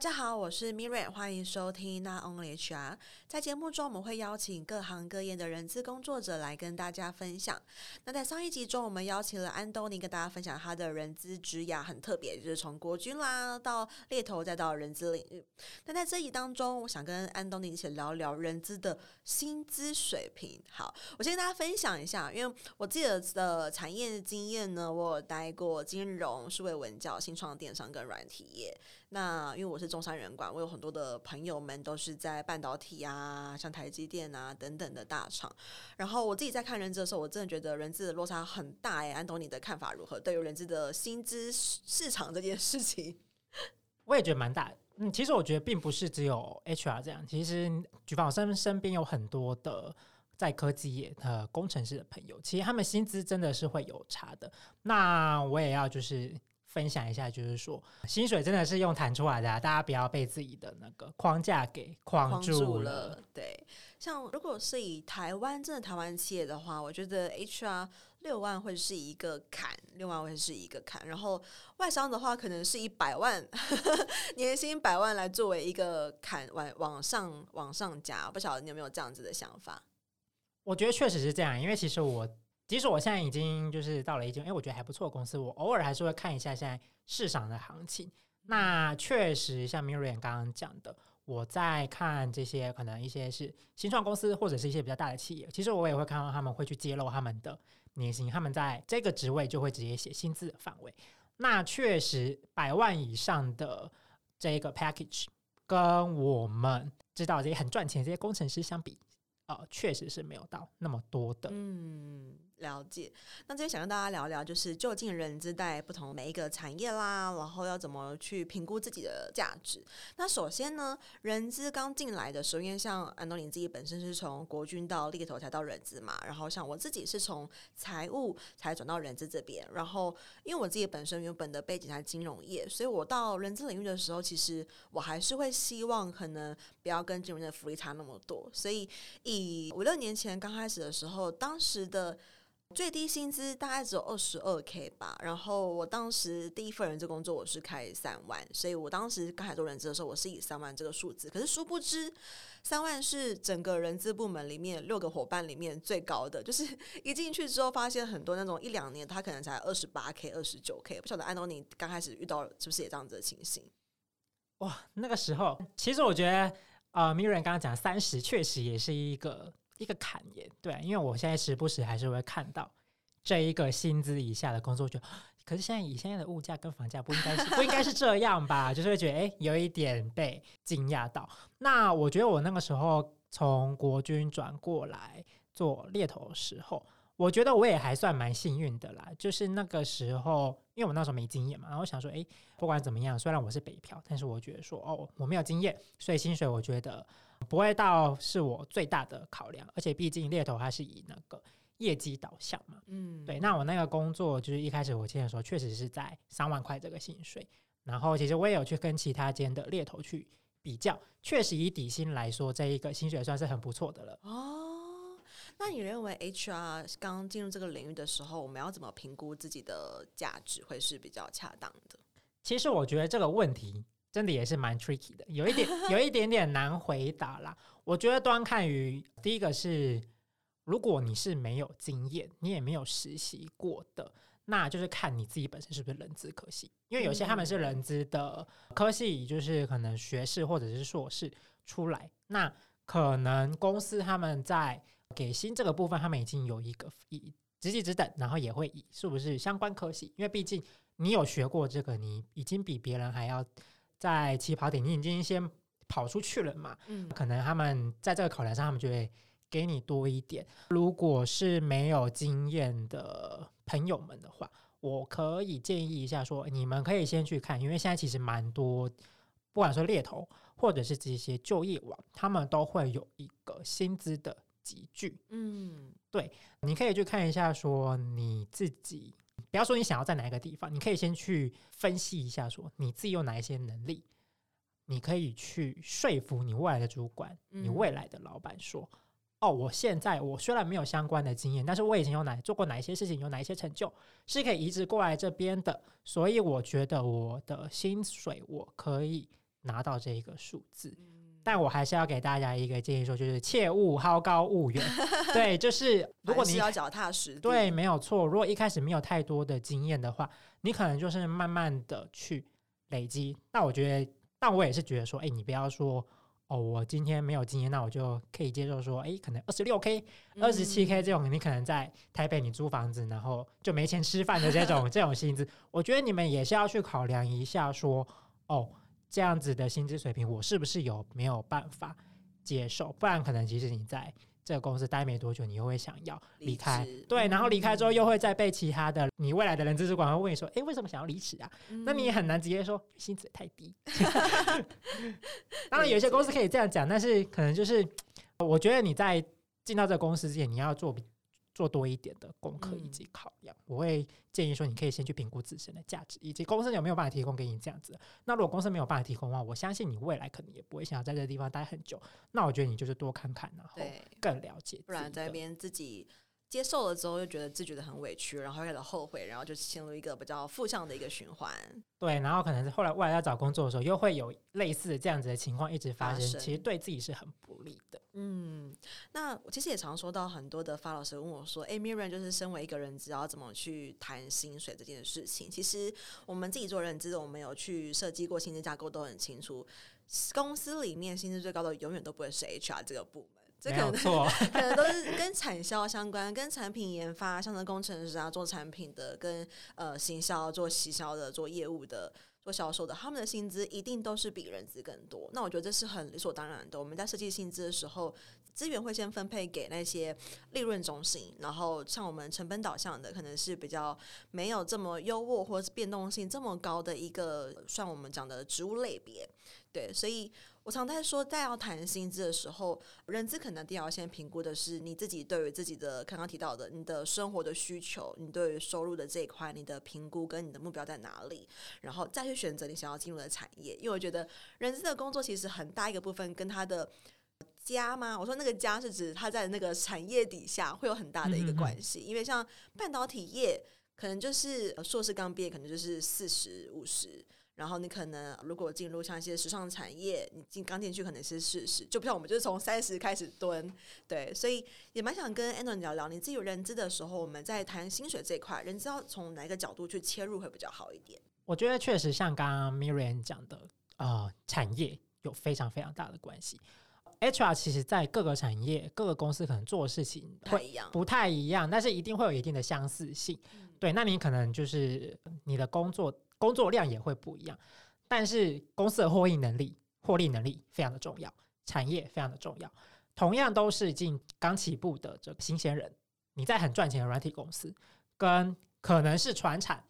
大家好，我是 Miriam，欢迎收听《Not Only HR》。在节目中，我们会邀请各行各业的人资工作者来跟大家分享。那在上一集中，我们邀请了安东尼跟大家分享他的人资职涯很特别，就是从国军啦到猎头，再到人资领域。那在这一当中，我想跟安东尼一起聊聊人资的薪资水平。好，我先跟大家分享一下，因为我自己的产业经验呢，我有待过金融、数位文教、新创电商跟软体业。那因为我是中山人管，我有很多的朋友们都是在半导体啊，像台积电啊等等的大厂。然后我自己在看人资的时候，我真的觉得人资的落差很大哎。安东尼的看法如何？对于人资的薪资市场这件事情，我也觉得蛮大。嗯，其实我觉得并不是只有 HR 这样，其实举凡我身身边有很多的在科技业的工程师的朋友，其实他们薪资真的是会有差的。那我也要就是。分享一下，就是说薪水真的是用谈出来的，啊，大家不要被自己的那个框架给框住了。对，像如果是以台湾真的台湾企业的话，我觉得 HR 六万会是一个坎，六万会是一个坎。然后外商的话，可能是以百万 年薪百万来作为一个坎，往往上往上加。不晓得你有没有这样子的想法？我觉得确实是这样，因为其实我。即使我现在已经就是到了一间，哎，我觉得还不错的公司。我偶尔还是会看一下现在市场的行情。那确实像 Miriam 刚刚讲的，我在看这些可能一些是新创公司或者是一些比较大的企业。其实我也会看到他们会去揭露他们的年薪，他们在这个职位就会直接写薪资的范围。那确实百万以上的这个 package 跟我们知道这些很赚钱这些工程师相比，呃，确实是没有到那么多的。嗯。了解，那这边想跟大家聊聊，就是就近人资在不同每一个产业啦，然后要怎么去评估自己的价值？那首先呢，人资刚进来的时候，因为像安东尼自己本身是从国军到猎头才到人资嘛，然后像我自己是从财务才转到人资这边，然后因为我自己本身原本的背景在金融业，所以我到人资领域的时候，其实我还是会希望可能不要跟金融的福利差那么多，所以以五六年前刚开始的时候，当时的。最低薪资大概只有二十二 K 吧，然后我当时第一份人资工作我是开三万，所以我当时刚才做人资的时候，我是以三万这个数字。可是殊不知，三万是整个人资部门里面六个伙伴里面最高的，就是 一进去之后发现很多那种一两年他可能才二十八 K、二十九 K，不晓得安东尼刚开始遇到是不是也这样子的情形？哇，那个时候其实我觉得，呃，Miriam 刚刚讲三十确实也是一个。一个坎耶，对，因为我现在时不时还是会看到这一个薪资以下的工作，就 可是现在以现在的物价跟房价不应该是 不应该是这样吧？就是会觉得哎，有一点被惊讶到。那我觉得我那个时候从国军转过来做猎头的时候，我觉得我也还算蛮幸运的啦。就是那个时候，因为我那时候没经验嘛，然后我想说，哎，不管怎么样，虽然我是北漂，但是我觉得说，哦，我没有经验，所以薪水我觉得。不会到是我最大的考量，而且毕竟猎头它是以那个业绩导向嘛，嗯，对。那我那个工作就是一开始我签的时候，确实是在三万块这个薪水，然后其实我也有去跟其他间的猎头去比较，确实以底薪来说，这一个薪水算是很不错的了。哦，那你认为 HR 刚进入这个领域的时候，我们要怎么评估自己的价值会是比较恰当的？其实我觉得这个问题。真的也是蛮 tricky 的，有一点 有一点点难回答啦。我觉得端看于第一个是，如果你是没有经验，你也没有实习过的，那就是看你自己本身是不是人资科系。因为有些他们是人资的科系，就是可能学士或者是硕士出来，那可能公司他们在给薪这个部分，他们已经有一个以职级职等，然后也会以是不是相关科系，因为毕竟你有学过这个，你已经比别人还要。在起跑点，你已经先跑出去了嘛？嗯，可能他们在这个考量上，他们就会给你多一点。如果是没有经验的朋友们的话，我可以建议一下说，你们可以先去看，因为现在其实蛮多，不管说猎头或者是这些就业网，他们都会有一个薪资的集聚。嗯，对，你可以去看一下，说你自己。不要说你想要在哪一个地方，你可以先去分析一下，说你自己有哪一些能力，你可以去说服你未来的主管、你未来的老板说：“嗯、哦，我现在我虽然没有相关的经验，但是我以前有哪做过哪一些事情，有哪一些成就是可以移植过来这边的，所以我觉得我的薪水我可以拿到这一个数字。但我还是要给大家一个建议，说就是切勿好高骛远。对，就是如果你要脚踏实地，对，没有错。如果一开始没有太多的经验的话，你可能就是慢慢的去累积。那我觉得，但我也是觉得说，哎，你不要说哦，我今天没有经验，那我就可以接受说，哎，可能二十六 K、二十七 K 这种，你可能在台北你租房子，然后就没钱吃饭的这种 这种薪资，我觉得你们也是要去考量一下说，哦。这样子的薪资水平，我是不是有没有办法接受？不然可能其实你在这个公司待没多久，你又会想要离开，对，然后离开之后又会再被其他的你未来的人资主管会问你说：“哎，为什么想要离职啊？”嗯、那你也很难直接说薪资太低。当然，有些公司可以这样讲，但是可能就是我觉得你在进到这个公司之前，你要做比。做多一点的功课以及考量，嗯、我会建议说，你可以先去评估自身的价值，以及公司有没有办法提供给你这样子。那如果公司没有办法提供的话，我相信你未来可能也不会想要在这个地方待很久。那我觉得你就是多看看，然后更了解，不然在那边自己。接受了之后，又觉得自己觉得很委屈，然后开始后悔，然后就陷入一个比较负向的一个循环。对，然后可能是后来未来要找工作的时候，又会有类似这样子的情况一直发生，发生其实对自己是很不利的。嗯，那我其实也常说到很多的发老师问我说：“哎，Miriam，就是身为一个人资，要怎么去谈薪水这件事情？”其实我们自己做人资的，我们有去设计过薪资架构，都很清楚。公司里面薪资最高的，永远都不会是 HR 这个部门。这可能可能都是跟产销相关，跟产品研发，像是工程师啊，做产品的，跟呃行销、做行销的、做业务的、做销售的，他们的薪资一定都是比人资更多。那我觉得这是很理所当然的。我们在设计薪资的时候，资源会先分配给那些利润中心，然后像我们成本导向的，可能是比较没有这么优渥或者是变动性这么高的一个，算我们讲的职务类别。对，所以。我常在说，在要谈薪资的时候，人资可能第一要先评估的是你自己对于自己的刚刚提到的你的生活的需求，你对于收入的这一块，你的评估跟你的目标在哪里，然后再去选择你想要进入的产业。因为我觉得人资的工作其实很大一个部分跟他的家吗？我说那个家是指他在那个产业底下会有很大的一个关系。因为像半导体业，可能就是硕士刚毕业，可能就是四十五十。然后你可能如果进入像一些时尚产业，你进刚进去可能是四十，就不像我们就是从三十开始蹲，对，所以也蛮想跟 Anton 聊聊，你自己有认知的时候，我们在谈薪水这一块，人资要从哪一个角度去切入会比较好一点？我觉得确实像刚刚 Miriam 讲的，呃，产业有非常非常大的关系。HR 其实在各个产业、各个公司可能做的事情会不太一样，不太一样，但是一定会有一定的相似性。嗯、对，那你可能就是你的工作。工作量也会不一样，但是公司的获益能力、获利能力非常的重要，产业非常的重要。同样都是进刚起步的这个新鲜人，你在很赚钱的软体公司，跟可能是传产，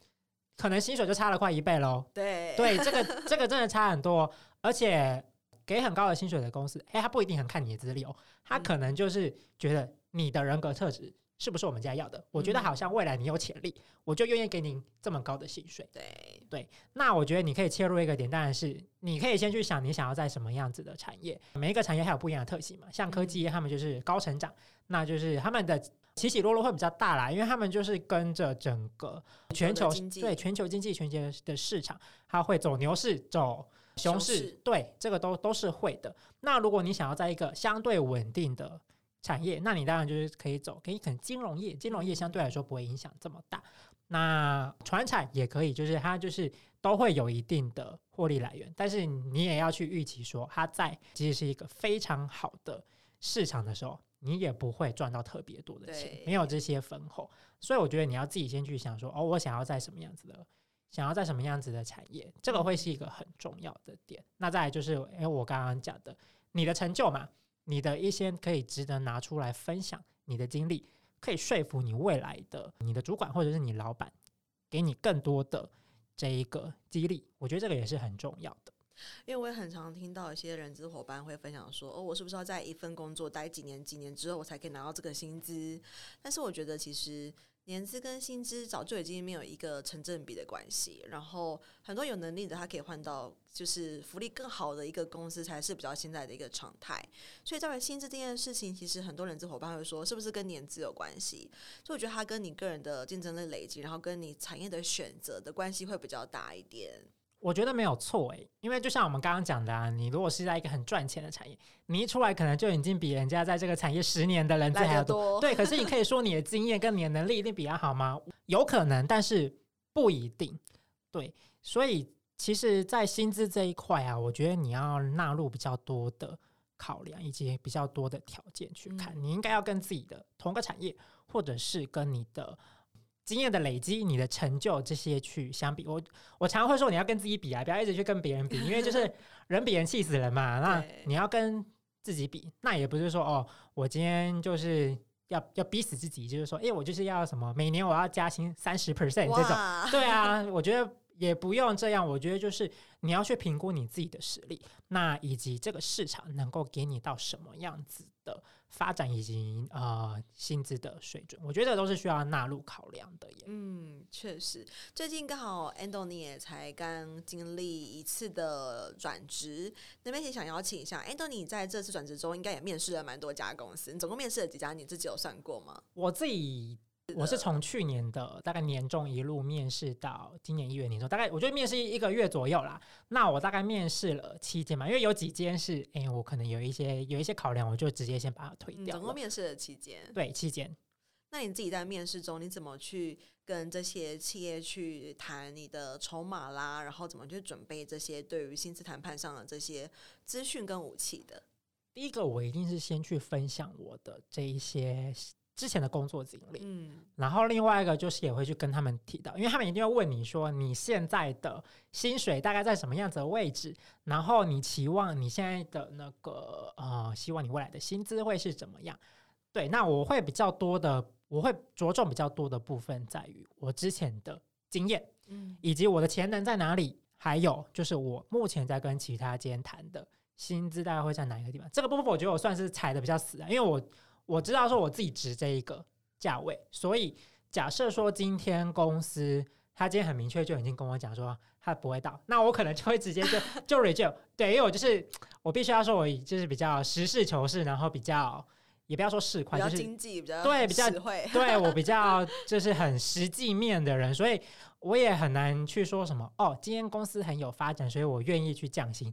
可能薪水就差了快一倍喽。对对，这个这个真的差很多，而且给很高的薪水的公司，哎，他不一定很看你的资历哦，他可能就是觉得你的人格特质。是不是我们家要的？我觉得好像未来你有潜力，嗯、我就愿意给你这么高的薪水。对对，那我觉得你可以切入一个点，当然是你可以先去想你想要在什么样子的产业。每一个产业还有不一样的特性嘛，像科技业他们就是高成长，嗯、那就是他们的起起落落会比较大啦，因为他们就是跟着整个全球对全球经济、全球的市场，它会走牛市、走熊市，熊市对，这个都都是会的。那如果你想要在一个相对稳定的产业，那你当然就是可以走，可以可能金融业，金融业相对来说不会影响这么大。那传产也可以，就是它就是都会有一定的获利来源，但是你也要去预期说，它在其实是一个非常好的市场的时候，你也不会赚到特别多的钱，没有这些分红。所以我觉得你要自己先去想说，哦，我想要在什么样子的，想要在什么样子的产业，这个会是一个很重要的点。那再来就是，哎，我刚刚讲的你的成就嘛。你的一些可以值得拿出来分享，你的经历可以说服你未来的你的主管或者是你老板，给你更多的这一个激励。我觉得这个也是很重要的。因为我也很常听到一些人资伙伴会分享说：“哦，我是不是要在一份工作待几年几年之后，我才可以拿到这个薪资？”但是我觉得其实。年资跟薪资早就已经没有一个成正比的关系，然后很多有能力的他可以换到就是福利更好的一个公司才是比较现在的一个常态。所以，在于薪资这件事情，其实很多人资伙伴会说，是不是跟年资有关系？所以我觉得它跟你个人的竞争力累积，然后跟你产业的选择的关系会比较大一点。我觉得没有错诶，因为就像我们刚刚讲的啊，你如果是在一个很赚钱的产业，你一出来可能就已经比人家在这个产业十年的人资还要多。多对，可是你可以说你的经验跟你的能力一定比较好吗？有可能，但是不一定。对，所以其实，在薪资这一块啊，我觉得你要纳入比较多的考量，以及比较多的条件去看。嗯、你应该要跟自己的同个产业，或者是跟你的。经验的累积，你的成就这些去相比，我我常会说你要跟自己比啊，不要一直去跟别人比，因为就是 人比人气死人嘛。那你要跟自己比，那也不是说哦，我今天就是要要逼死自己，就是说，哎，我就是要什么，每年我要加薪三十 percent 这种。对啊，我觉得也不用这样，我觉得就是你要去评估你自己的实力，那以及这个市场能够给你到什么样子的。发展以及呃薪资的水准，我觉得都是需要纳入考量的耶。嗯，确实，最近刚好 Endo 你也才刚经历一次的转职，那边也想邀请一下 Endo，你在这次转职中应该也面试了蛮多家公司，你总共面试了几家？你自己有算过吗？我自己。我是从去年的大概年终一路面试到今年一月年终，大概我觉得面试一个月左右啦。那我大概面试了七间嘛，因为有几间是哎、欸，我可能有一些有一些考量，我就直接先把它推掉。总共面试了七间，对，七间。那你自己在面试中，你怎么去跟这些企业去谈你的筹码啦？然后怎么去准备这些对于薪资谈判上的这些资讯跟武器的？第一个，我一定是先去分享我的这一些。之前的工作经历，嗯，然后另外一个就是也会去跟他们提到，因为他们一定要问你说你现在的薪水大概在什么样子的位置，然后你期望你现在的那个呃，希望你未来的薪资会是怎么样？对，那我会比较多的，我会着重比较多的部分在于我之前的经验，嗯，以及我的潜能在哪里，还有就是我目前在跟其他间谈的薪资大概会在哪一个地方？这个部分我觉得我算是踩的比较死啊，因为我。我知道说我自己值这一个价位，所以假设说今天公司他今天很明确就已经跟我讲说他不会到，那我可能就会直接就 就 reject。对，因为我就是我必须要说我就是比较实事求是，然后比较也不要说市侩，就是经济比较对比较实惠，对我比较就是很实际面的人，所以我也很难去说什么哦，今天公司很有发展，所以我愿意去降薪。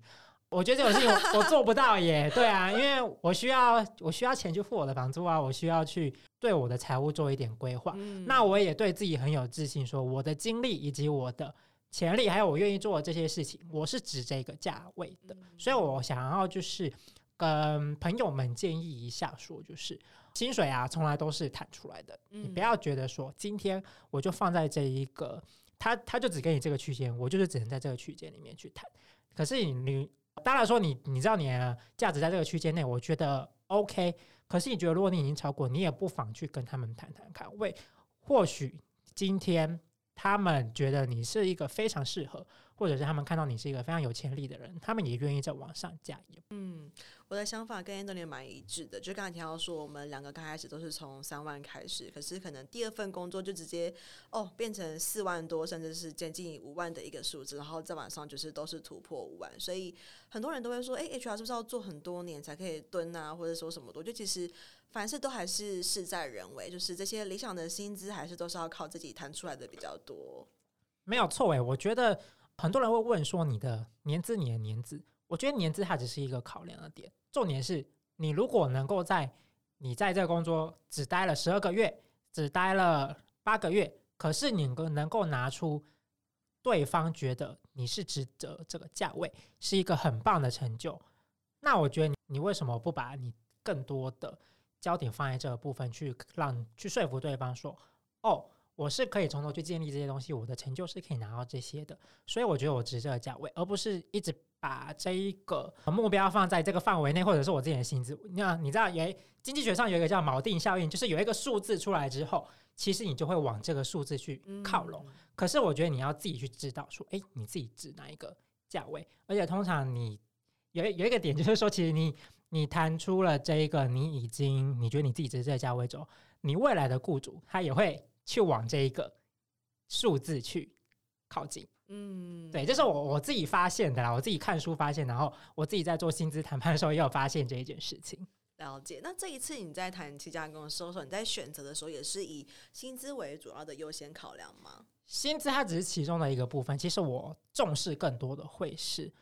我觉得这种事情我，我做不到耶，对啊，因为我需要我需要钱去付我的房租啊，我需要去对我的财务做一点规划。嗯、那我也对自己很有自信，说我的精力以及我的潜力，还有我愿意做的这些事情，我是值这个价位的。嗯、所以我想要就是跟朋友们建议一下，说就是薪水啊，从来都是谈出来的，嗯、你不要觉得说今天我就放在这一个，他他就只给你这个区间，我就是只能在这个区间里面去谈。可是你你。当然说你你知道你的价值在这个区间内，我觉得 OK。可是你觉得如果你已经超过，你也不妨去跟他们谈谈看，为或许今天他们觉得你是一个非常适合，或者是他们看到你是一个非常有潜力的人，他们也愿意再往上加油。嗯。我的想法跟 Anthony 蛮一致的，就刚才提到说，我们两个刚开始都是从三万开始，可是可能第二份工作就直接哦变成四万多，甚至是接近五万的一个数字，然后再往上就是都是突破五万，所以很多人都会说，诶，HR 是不是要做很多年才可以蹲啊，或者说什么的？我觉得其实凡事都还是事在人为，就是这些理想的薪资还是都是要靠自己谈出来的比较多。没有错诶，我觉得很多人会问说，你的年资，你的年资。我觉得年资它只是一个考量的点，重点是你如果能够在你在这个工作只待了十二个月，只待了八个月，可是你能能够拿出对方觉得你是值得这个价位，是一个很棒的成就，那我觉得，你为什么不把你更多的焦点放在这个部分，去让去说服对方说，哦，我是可以从头去建立这些东西，我的成就是可以拿到这些的，所以我觉得我值这个价位，而不是一直。把这一个目标放在这个范围内，或者是我自己的薪资。那你知道，有经济学上有一个叫锚定效应，就是有一个数字出来之后，其实你就会往这个数字去靠拢。可是我觉得你要自己去知道，说，诶，你自己指哪一个价位？而且通常你有有一个点，就是说，其实你你谈出了这一个，你已经你觉得你自己值这个价位之后，你未来的雇主他也会去往这一个数字去靠近。嗯，对，这是我我自己发现的啦，我自己看书发现，然后我自己在做薪资谈判的时候也有发现这一件事情。了解。那这一次你在谈七家公司的时候，你在选择的时候也是以薪资为主要的优先考量吗？薪资它只是其中的一个部分。其实我重视更多的会是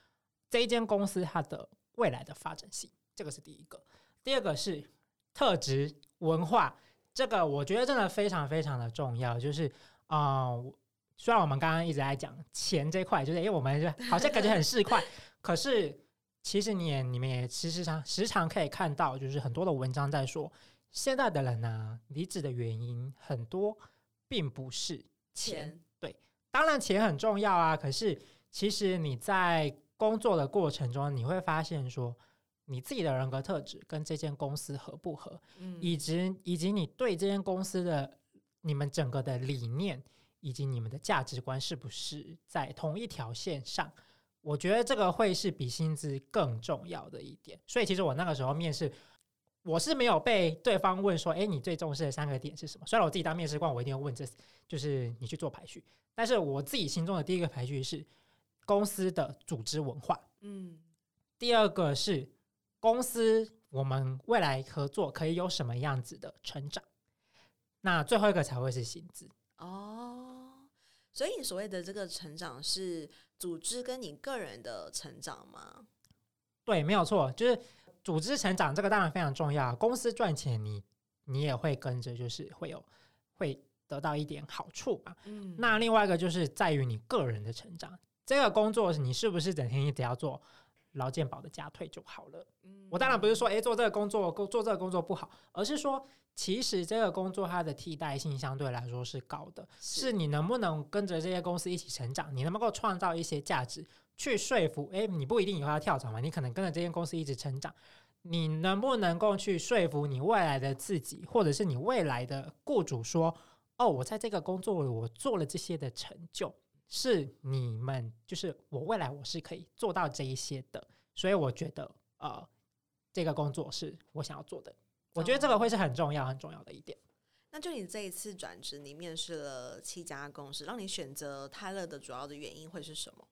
这一间公司它的未来的发展性，这个是第一个。第二个是特质文化，这个我觉得真的非常非常的重要。就是啊、呃，虽然我们刚刚一直在讲钱这块，就是因为我们就好像感觉很市侩，可是其实你也你们也时常时常可以看到，就是很多的文章在说，现在的人呢、啊，离职的原因很多，并不是，钱。对，当然钱很重要啊。可是其实你在工作的过程中，你会发现说，你自己的人格特质跟这间公司合不合，嗯、以及以及你对这间公司的你们整个的理念以及你们的价值观是不是在同一条线上？我觉得这个会是比薪资更重要的一点。所以其实我那个时候面试。我是没有被对方问说，哎，你最重视的三个点是什么？虽然我自己当面试官，我一定要问这，就是你去做排序。但是我自己心中的第一个排序是公司的组织文化，嗯，第二个是公司我们未来合作可以有什么样子的成长，那最后一个才会是薪资。哦，所以你所谓的这个成长是组织跟你个人的成长吗？对，没有错，就是。组织成长这个当然非常重要，公司赚钱你你也会跟着，就是会有会得到一点好处吧。嗯，那另外一个就是在于你个人的成长，这个工作你是不是整天一直要做劳健保的加退就好了？嗯，我当然不是说诶，做这个工作做这个工作不好，而是说其实这个工作它的替代性相对来说是高的，是，是你能不能跟着这些公司一起成长，你能不能够创造一些价值。去说服，诶，你不一定以后要跳槽嘛，你可能跟着这间公司一直成长，你能不能够去说服你未来的自己，或者是你未来的雇主说，哦，我在这个工作我做了这些的成就，是你们就是我未来我是可以做到这一些的，所以我觉得，呃，这个工作是我想要做的，我觉得这个会是很重要很重要的一点。那就你这一次转职，你面试了七家公司，让你选择泰勒的主要的原因会是什么？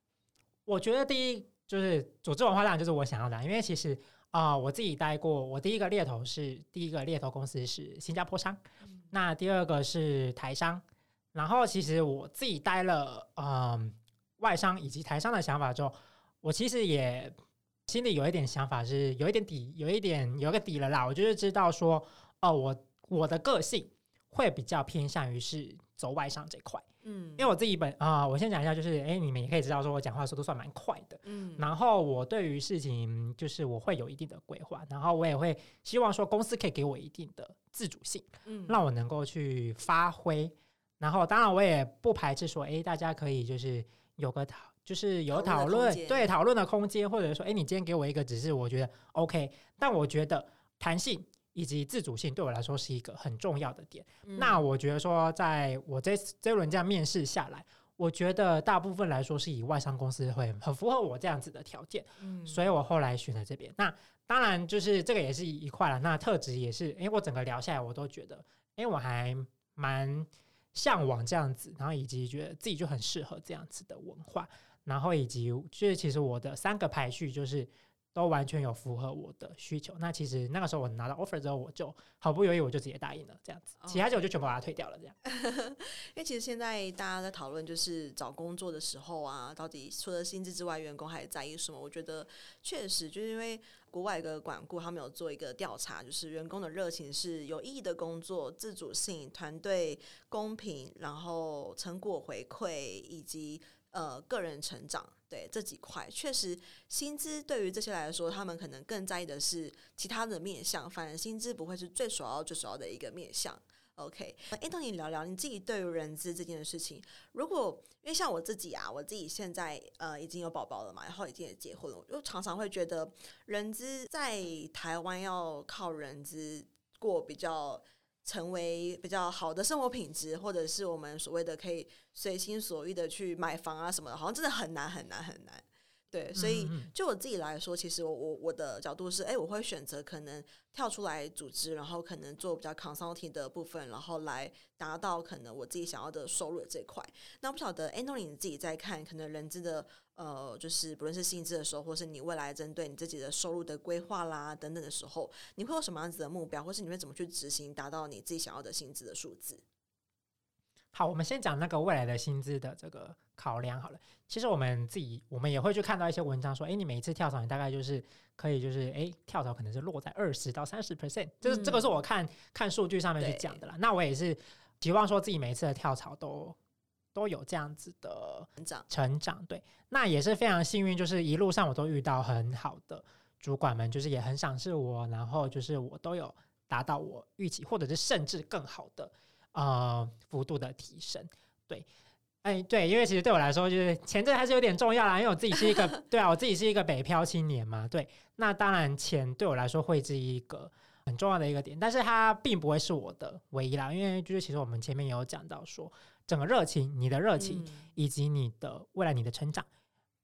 我觉得第一就是组织文化，当然就是我想要的，因为其实啊、呃，我自己待过，我第一个猎头是第一个猎头公司是新加坡商，嗯、那第二个是台商，然后其实我自己待了嗯、呃、外商以及台商的想法之后，我其实也心里有一点想法，是有一点底，有一点有一个底了啦，我就是知道说，哦、呃，我我的个性会比较偏向于是走外商这块。嗯，因为我自己本啊、呃，我先讲一下，就是哎，你们也可以知道，说我讲话速度算蛮快的。嗯，然后我对于事情就是我会有一定的规划，然后我也会希望说公司可以给我一定的自主性，嗯，让我能够去发挥。然后当然我也不排斥说，哎，大家可以就是有个讨，就是有讨论，对讨论的空间，或者说，哎，你今天给我一个指示，我觉得 OK，但我觉得弹性。以及自主性对我来说是一个很重要的点。嗯、那我觉得说，在我这这轮这样面试下来，我觉得大部分来说是以外商公司会很符合我这样子的条件，嗯、所以我后来选了这边。那当然就是这个也是一块了。那特质也是，因为我整个聊下来，我都觉得，因为我还蛮向往这样子，然后以及觉得自己就很适合这样子的文化，然后以及就是其实我的三个排序就是。都完全有符合我的需求。那其实那个时候我拿到 offer 之后，我就毫不犹豫，我就直接答应了这样子。其他就我就全部把它退掉了这样。因为其实现在大家在讨论，就是找工作的时候啊，到底除了薪资之外，员工还在意什么？我觉得确实就是因为国外一个管顾，他们有做一个调查，就是员工的热情是有意义的工作、自主性、团队公平，然后成果回馈以及。呃，个人成长，对这几块确实，薪资对于这些来说，他们可能更在意的是其他的面向，反而薪资不会是最首要、最首要的一个面向。OK，哎，跟你聊聊你自己对于人资这件事情。如果因为像我自己啊，我自己现在呃已经有宝宝了嘛，然后已经也结婚了，我就常常会觉得人资在台湾要靠人资过比较。成为比较好的生活品质，或者是我们所谓的可以随心所欲的去买房啊什么的，好像真的很难很难很难。对，所以就我自己来说，其实我我我的角度是，哎，我会选择可能跳出来组织，然后可能做比较 consulting 的部分，然后来达到可能我自己想要的收入的这块。那不晓得，哎，那你自己在看可能人资的。呃，就是不论是薪资的时候，或是你未来针对你自己的收入的规划啦等等的时候，你会有什么样子的目标，或是你会怎么去执行，达到你自己想要的薪资的数字？好，我们先讲那个未来的薪资的这个考量好了。其实我们自己，我们也会去看到一些文章说，哎，你每一次跳槽，你大概就是可以，就是哎，跳槽可能是落在二十到三十 percent，就是这个是我看看数据上面去讲的啦。那我也是希望说自己每一次的跳槽都都有这样子的成长，成长。对，那也是非常幸运，就是一路上我都遇到很好的主管们，就是也很赏识我，然后就是我都有达到我预期，或者是甚至更好的。呃，幅度的提升，对，哎，对，因为其实对我来说，就是钱这还是有点重要啦。因为我自己是一个，对啊，我自己是一个北漂青年嘛，对，那当然钱对我来说会是一个很重要的一个点，但是它并不会是我的唯一啦。因为就是其实我们前面也有讲到说，整个热情，你的热情以及你的未来，你的成长，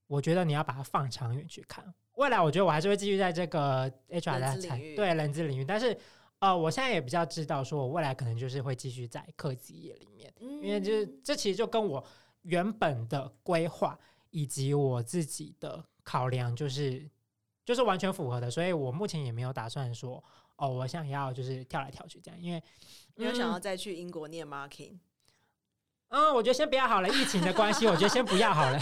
我觉得你要把它放长远去看。未来，我觉得我还是会继续在这个 HR 的产对人资领域，但是。呃，我现在也比较知道，说我未来可能就是会继续在科技业里面，嗯、因为就是这其实就跟我原本的规划以及我自己的考量，就是就是完全符合的，所以我目前也没有打算说，哦，我想要就是跳来跳去这样，因为没有想要再去英国念 marketing。嗯，我觉得先不要好了，疫情的关系，我觉得先不要好了。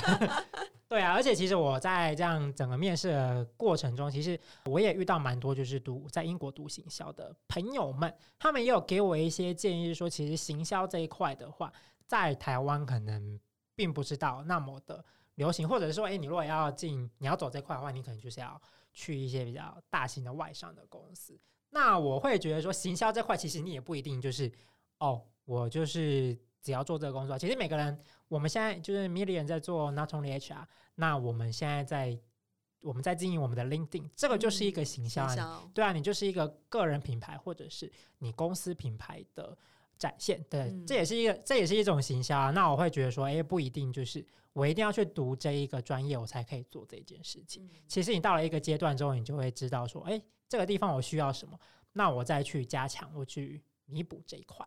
对啊，而且其实我在这样整个面试的过程中，其实我也遇到蛮多就是读在英国读行销的朋友们，他们也有给我一些建议，说其实行销这一块的话，在台湾可能并不知道那么的流行，或者是说，哎，你如果要进，你要走这块的话，你可能就是要去一些比较大型的外商的公司。那我会觉得说，行销这块其实你也不一定就是，哦，我就是。只要做这个工作，其实每个人，我们现在就是 Million 在做 Not Only HR，那我们现在在我们在经营我们的 LinkedIn，这个就是一个行销，行销，对啊，你就是一个个人品牌或者是你公司品牌的展现，对，嗯、这也是一个这也是一种行销啊。那我会觉得说，哎，不一定就是我一定要去读这一个专业，我才可以做这件事情。嗯、其实你到了一个阶段之后，你就会知道说，哎，这个地方我需要什么，那我再去加强，我去弥补这一块。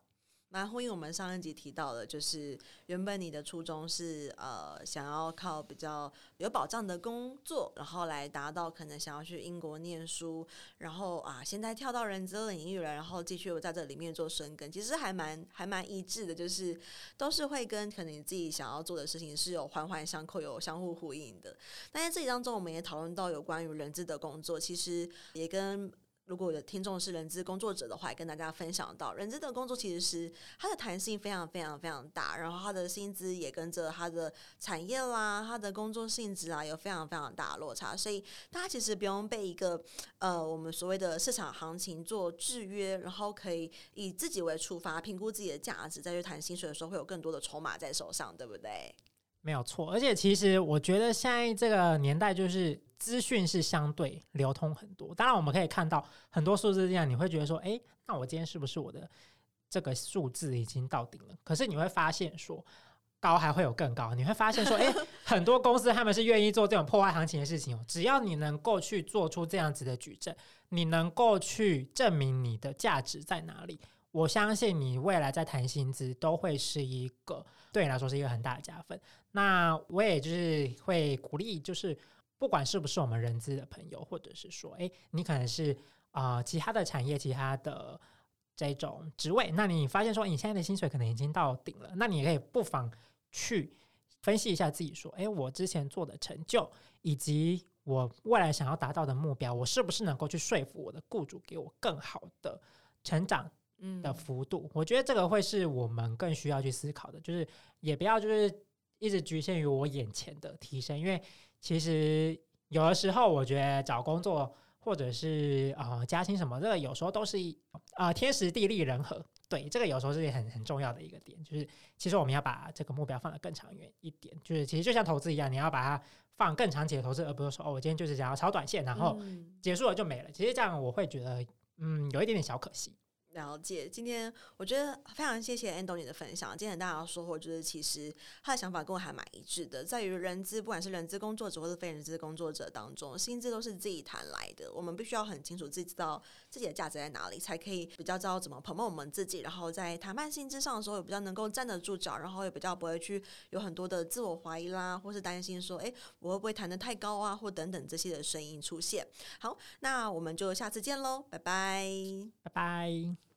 蛮呼应我们上一集提到的，就是原本你的初衷是呃想要靠比较有保障的工作，然后来达到可能想要去英国念书，然后啊现在跳到人资领域了，然后继续在这里面做深耕，其实还蛮还蛮一致的，就是都是会跟可能你自己想要做的事情是有环环相扣、有相互呼应的。但在这里当中，我们也讨论到有关于人资的工作，其实也跟。如果有听众是人资工作者的话，也跟大家分享到，人资的工作其实是它的弹性非常非常非常大，然后它的薪资也跟着它的产业啦、它的工作性质啊有非常非常大的落差，所以大家其实不用被一个呃我们所谓的市场行情做制约，然后可以以自己为出发，评估自己的价值，再去谈薪水的时候会有更多的筹码在手上，对不对？没有错，而且其实我觉得现在这个年代就是资讯是相对流通很多。当然，我们可以看到很多数字这样，你会觉得说，诶，那我今天是不是我的这个数字已经到顶了？可是你会发现说，高还会有更高。你会发现说，诶，很多公司他们是愿意做这种破坏行情的事情哦。只要你能够去做出这样子的举证，你能够去证明你的价值在哪里，我相信你未来在谈薪资都会是一个对你来说是一个很大的加分。那我也就是会鼓励，就是不管是不是我们人资的朋友，或者是说，诶，你可能是啊、其他的产业、其他的这种职位，那你发现说你现在的薪水可能已经到顶了，那你也可以不妨去分析一下自己，说，诶，我之前做的成就，以及我未来想要达到的目标，我是不是能够去说服我的雇主给我更好的成长的幅度？嗯、我觉得这个会是我们更需要去思考的，就是也不要就是。一直局限于我眼前的提升，因为其实有的时候我觉得找工作或者是啊、呃、加薪什么，这个有时候都是一啊、呃、天时地利人和，对，这个有时候是很很重要的一个点，就是其实我们要把这个目标放得更长远一点，就是其实就像投资一样，你要把它放更长期的投资，而不是说哦我今天就是想要炒短线，然后结束了就没了。其实这样我会觉得嗯有一点点小可惜。了解，今天我觉得非常谢谢安东尼的分享。今天大家收获就是，其实他的想法跟我还蛮一致的，在于人资，不管是人资工作者或是非人资工作者当中，薪资都是自己谈来的。我们必须要很清楚自己知道自己的价值在哪里，才可以比较知道怎么 promote 我们自己。然后在谈判性质上的时候，也比较能够站得住脚，然后也比较不会去有很多的自我怀疑啦，或是担心说，哎，我会不会谈得太高啊，或等等这些的声音出现。好，那我们就下次见喽，拜拜，拜拜。